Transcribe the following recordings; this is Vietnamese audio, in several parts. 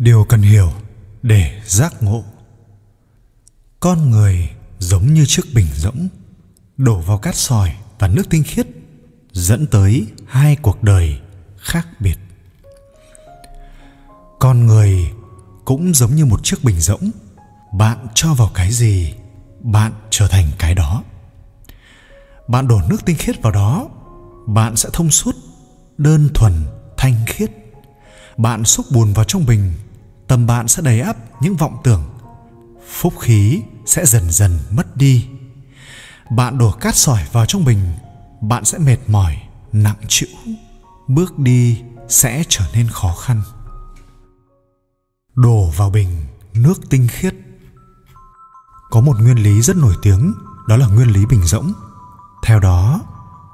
điều cần hiểu để giác ngộ. Con người giống như chiếc bình rỗng, đổ vào cát sỏi và nước tinh khiết, dẫn tới hai cuộc đời khác biệt. Con người cũng giống như một chiếc bình rỗng, bạn cho vào cái gì, bạn trở thành cái đó. Bạn đổ nước tinh khiết vào đó, bạn sẽ thông suốt, đơn thuần, thanh khiết. Bạn xúc bùn vào trong bình tâm bạn sẽ đầy ắp những vọng tưởng. Phúc khí sẽ dần dần mất đi. Bạn đổ cát sỏi vào trong mình bạn sẽ mệt mỏi, nặng trĩu. Bước đi sẽ trở nên khó khăn. Đổ vào bình, nước tinh khiết. Có một nguyên lý rất nổi tiếng, đó là nguyên lý bình rỗng. Theo đó,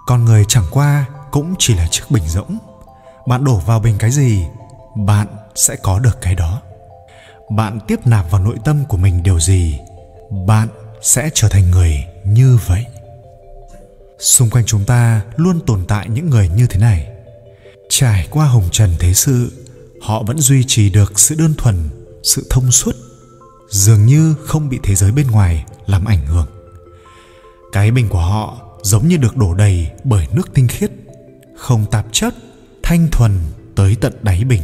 con người chẳng qua cũng chỉ là chiếc bình rỗng. Bạn đổ vào bình cái gì, bạn sẽ có được cái đó. Bạn tiếp nạp vào nội tâm của mình điều gì, bạn sẽ trở thành người như vậy. Xung quanh chúng ta luôn tồn tại những người như thế này. Trải qua hồng trần thế sự, họ vẫn duy trì được sự đơn thuần, sự thông suốt, dường như không bị thế giới bên ngoài làm ảnh hưởng. Cái bình của họ giống như được đổ đầy bởi nước tinh khiết, không tạp chất, thanh thuần tới tận đáy bình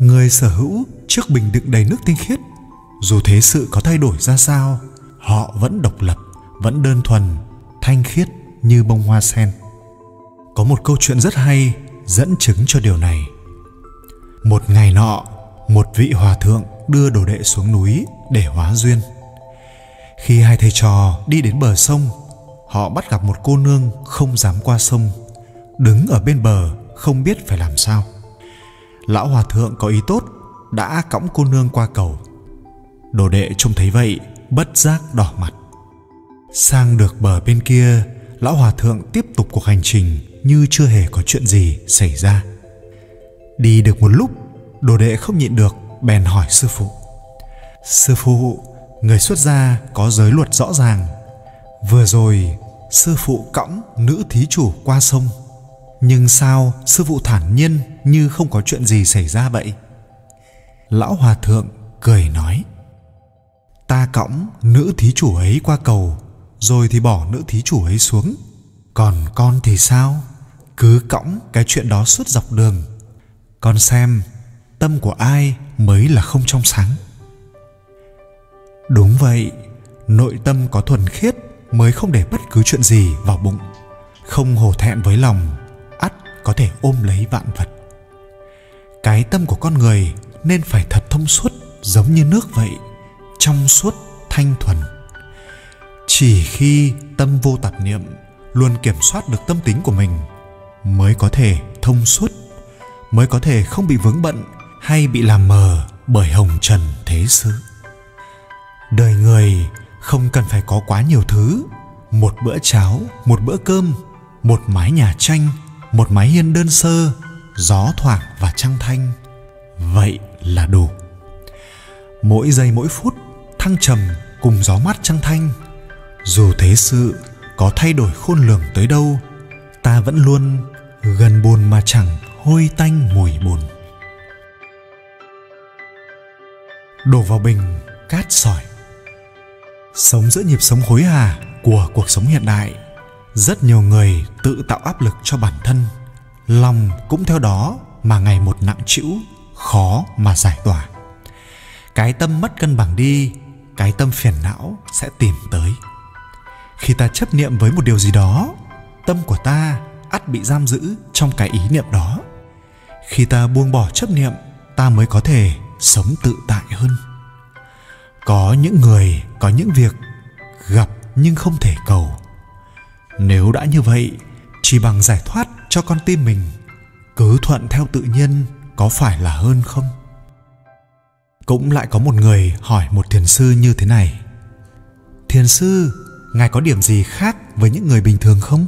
người sở hữu chiếc bình đựng đầy nước tinh khiết. Dù thế sự có thay đổi ra sao, họ vẫn độc lập, vẫn đơn thuần, thanh khiết như bông hoa sen. Có một câu chuyện rất hay dẫn chứng cho điều này. Một ngày nọ, một vị hòa thượng đưa đồ đệ xuống núi để hóa duyên. Khi hai thầy trò đi đến bờ sông, họ bắt gặp một cô nương không dám qua sông, đứng ở bên bờ không biết phải làm sao lão hòa thượng có ý tốt, đã cõng cô nương qua cầu. Đồ đệ trông thấy vậy, bất giác đỏ mặt. Sang được bờ bên kia, lão hòa thượng tiếp tục cuộc hành trình như chưa hề có chuyện gì xảy ra. Đi được một lúc, đồ đệ không nhịn được bèn hỏi sư phụ. Sư phụ, người xuất gia có giới luật rõ ràng. Vừa rồi, sư phụ cõng nữ thí chủ qua sông nhưng sao sư phụ thản nhiên như không có chuyện gì xảy ra vậy? Lão hòa thượng cười nói, ta cõng nữ thí chủ ấy qua cầu, rồi thì bỏ nữ thí chủ ấy xuống. Còn con thì sao? Cứ cõng cái chuyện đó suốt dọc đường. Con xem, tâm của ai mới là không trong sáng? Đúng vậy, nội tâm có thuần khiết mới không để bất cứ chuyện gì vào bụng. Không hổ thẹn với lòng có thể ôm lấy vạn vật. Cái tâm của con người nên phải thật thông suốt, giống như nước vậy, trong suốt thanh thuần. Chỉ khi tâm vô tạp niệm, luôn kiểm soát được tâm tính của mình, mới có thể thông suốt, mới có thể không bị vướng bận hay bị làm mờ bởi hồng trần thế sự đời người không cần phải có quá nhiều thứ, một bữa cháo, một bữa cơm, một mái nhà tranh một mái hiên đơn sơ, gió thoảng và trăng thanh. Vậy là đủ. Mỗi giây mỗi phút, thăng trầm cùng gió mát trăng thanh. Dù thế sự có thay đổi khôn lường tới đâu, ta vẫn luôn gần bùn mà chẳng hôi tanh mùi bùn. Đổ vào bình, cát sỏi. Sống giữa nhịp sống hối hả của cuộc sống hiện đại rất nhiều người tự tạo áp lực cho bản thân. Lòng cũng theo đó mà ngày một nặng trĩu, khó mà giải tỏa. Cái tâm mất cân bằng đi, cái tâm phiền não sẽ tìm tới. Khi ta chấp niệm với một điều gì đó, tâm của ta ắt bị giam giữ trong cái ý niệm đó. Khi ta buông bỏ chấp niệm, ta mới có thể sống tự tại hơn. Có những người, có những việc gặp nhưng không thể cầu nếu đã như vậy, chỉ bằng giải thoát cho con tim mình, cứ thuận theo tự nhiên có phải là hơn không? Cũng lại có một người hỏi một thiền sư như thế này. Thiền sư, ngài có điểm gì khác với những người bình thường không?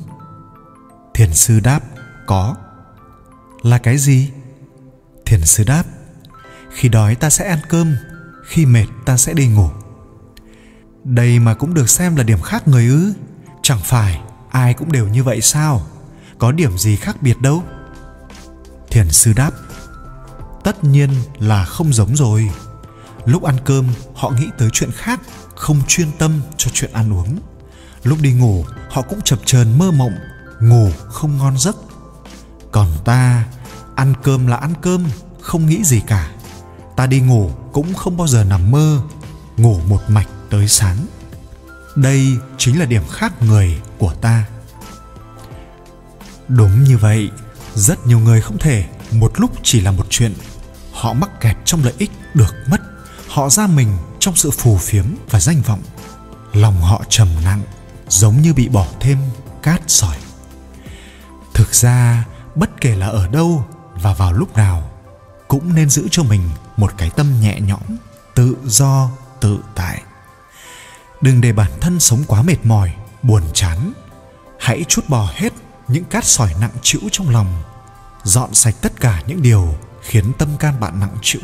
Thiền sư đáp, có. Là cái gì? Thiền sư đáp, khi đói ta sẽ ăn cơm, khi mệt ta sẽ đi ngủ. Đây mà cũng được xem là điểm khác người ư, chẳng phải ai cũng đều như vậy sao? Có điểm gì khác biệt đâu? Thiền sư đáp, tất nhiên là không giống rồi. Lúc ăn cơm, họ nghĩ tới chuyện khác, không chuyên tâm cho chuyện ăn uống. Lúc đi ngủ, họ cũng chập chờn mơ mộng, ngủ không ngon giấc. Còn ta, ăn cơm là ăn cơm, không nghĩ gì cả. Ta đi ngủ cũng không bao giờ nằm mơ, ngủ một mạch tới sáng đây chính là điểm khác người của ta. Đúng như vậy, rất nhiều người không thể, một lúc chỉ là một chuyện. Họ mắc kẹt trong lợi ích được mất. Họ ra mình trong sự phù phiếm và danh vọng. Lòng họ trầm nặng, giống như bị bỏ thêm cát sỏi. Thực ra, bất kể là ở đâu và vào lúc nào, cũng nên giữ cho mình một cái tâm nhẹ nhõm, tự do, tự tại đừng để bản thân sống quá mệt mỏi, buồn chán. Hãy chút bỏ hết những cát sỏi nặng trĩu trong lòng. Dọn sạch tất cả những điều khiến tâm can bạn nặng trĩu.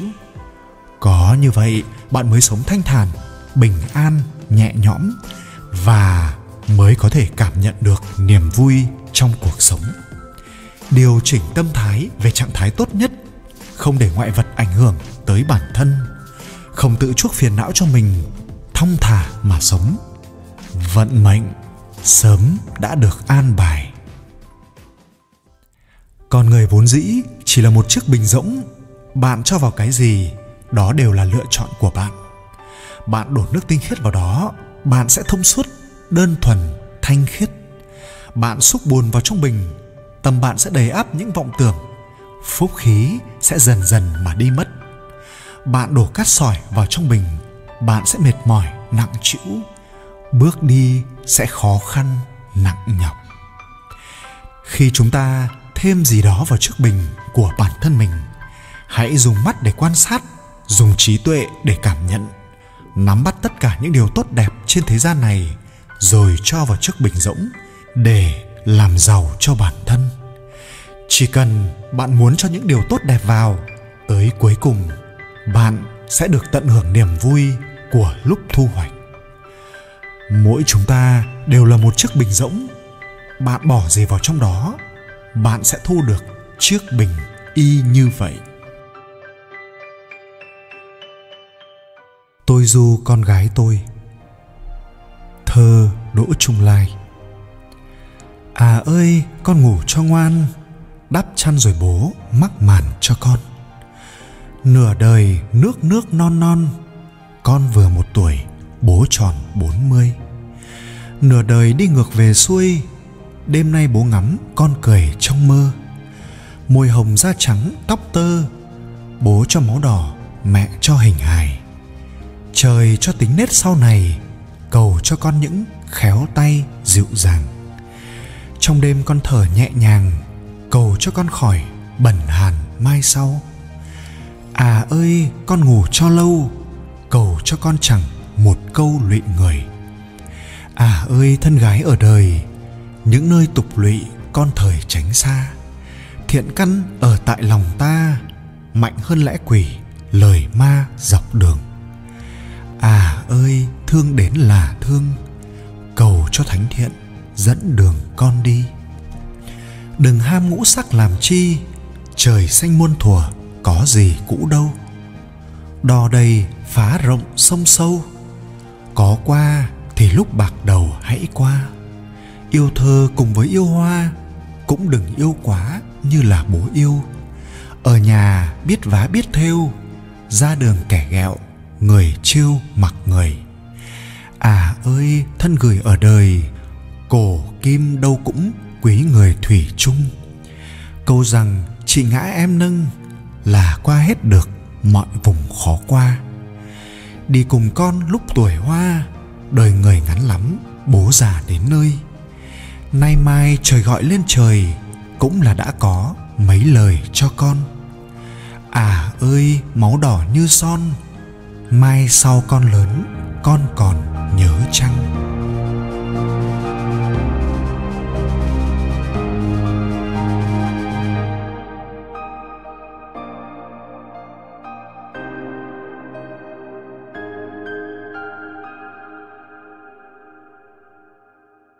Có như vậy, bạn mới sống thanh thản, bình an, nhẹ nhõm và mới có thể cảm nhận được niềm vui trong cuộc sống. Điều chỉnh tâm thái về trạng thái tốt nhất, không để ngoại vật ảnh hưởng tới bản thân. Không tự chuốc phiền não cho mình thong thả mà sống. Vận mệnh sớm đã được an bài. Con người vốn dĩ chỉ là một chiếc bình rỗng. Bạn cho vào cái gì, đó đều là lựa chọn của bạn. Bạn đổ nước tinh khiết vào đó, bạn sẽ thông suốt, đơn thuần, thanh khiết. Bạn xúc buồn vào trong bình, tâm bạn sẽ đầy áp những vọng tưởng. Phúc khí sẽ dần dần mà đi mất. Bạn đổ cát sỏi vào trong bình bạn sẽ mệt mỏi, nặng trĩu. Bước đi sẽ khó khăn, nặng nhọc. Khi chúng ta thêm gì đó vào chiếc bình của bản thân mình, hãy dùng mắt để quan sát, dùng trí tuệ để cảm nhận. Nắm bắt tất cả những điều tốt đẹp trên thế gian này, rồi cho vào chiếc bình rỗng để làm giàu cho bản thân. Chỉ cần bạn muốn cho những điều tốt đẹp vào, tới cuối cùng, bạn sẽ được tận hưởng niềm vui của lúc thu hoạch. Mỗi chúng ta đều là một chiếc bình rỗng. Bạn bỏ gì vào trong đó, bạn sẽ thu được chiếc bình y như vậy. Tôi du con gái tôi, thơ đỗ trung lai. À ơi, con ngủ cho ngoan, đắp chăn rồi bố, mắc màn cho con. Nửa đời nước nước non non con vừa một tuổi, bố tròn bốn mươi. Nửa đời đi ngược về xuôi, đêm nay bố ngắm con cười trong mơ. Môi hồng da trắng, tóc tơ, bố cho máu đỏ, mẹ cho hình hài. Trời cho tính nết sau này, cầu cho con những khéo tay dịu dàng. Trong đêm con thở nhẹ nhàng, cầu cho con khỏi bẩn hàn mai sau. À ơi, con ngủ cho lâu cầu cho con chẳng một câu lụy người. À ơi, thân gái ở đời, những nơi tục lụy con thời tránh xa, thiện căn ở tại lòng ta, mạnh hơn lẽ quỷ, lời ma dọc đường. À ơi, thương đến là thương, cầu cho thánh thiện dẫn đường con đi. Đừng ham ngũ sắc làm chi, trời xanh muôn thuở có gì cũ đâu. Đò đây phá rộng sông sâu. Có qua thì lúc bạc đầu hãy qua. Yêu thơ cùng với yêu hoa, cũng đừng yêu quá như là bố yêu. Ở nhà biết vá biết thêu, ra đường kẻ ghẹo, người chiêu mặc người. À ơi, thân gửi ở đời, cổ kim đâu cũng quý người thủy chung. Câu rằng, chị ngã em nâng là qua hết được mọi vùng khó qua đi cùng con lúc tuổi hoa, đời người ngắn lắm, bố già đến nơi. Nay mai trời gọi lên trời, cũng là đã có mấy lời cho con. À ơi, máu đỏ như son, mai sau con lớn, con còn nhớ chăng?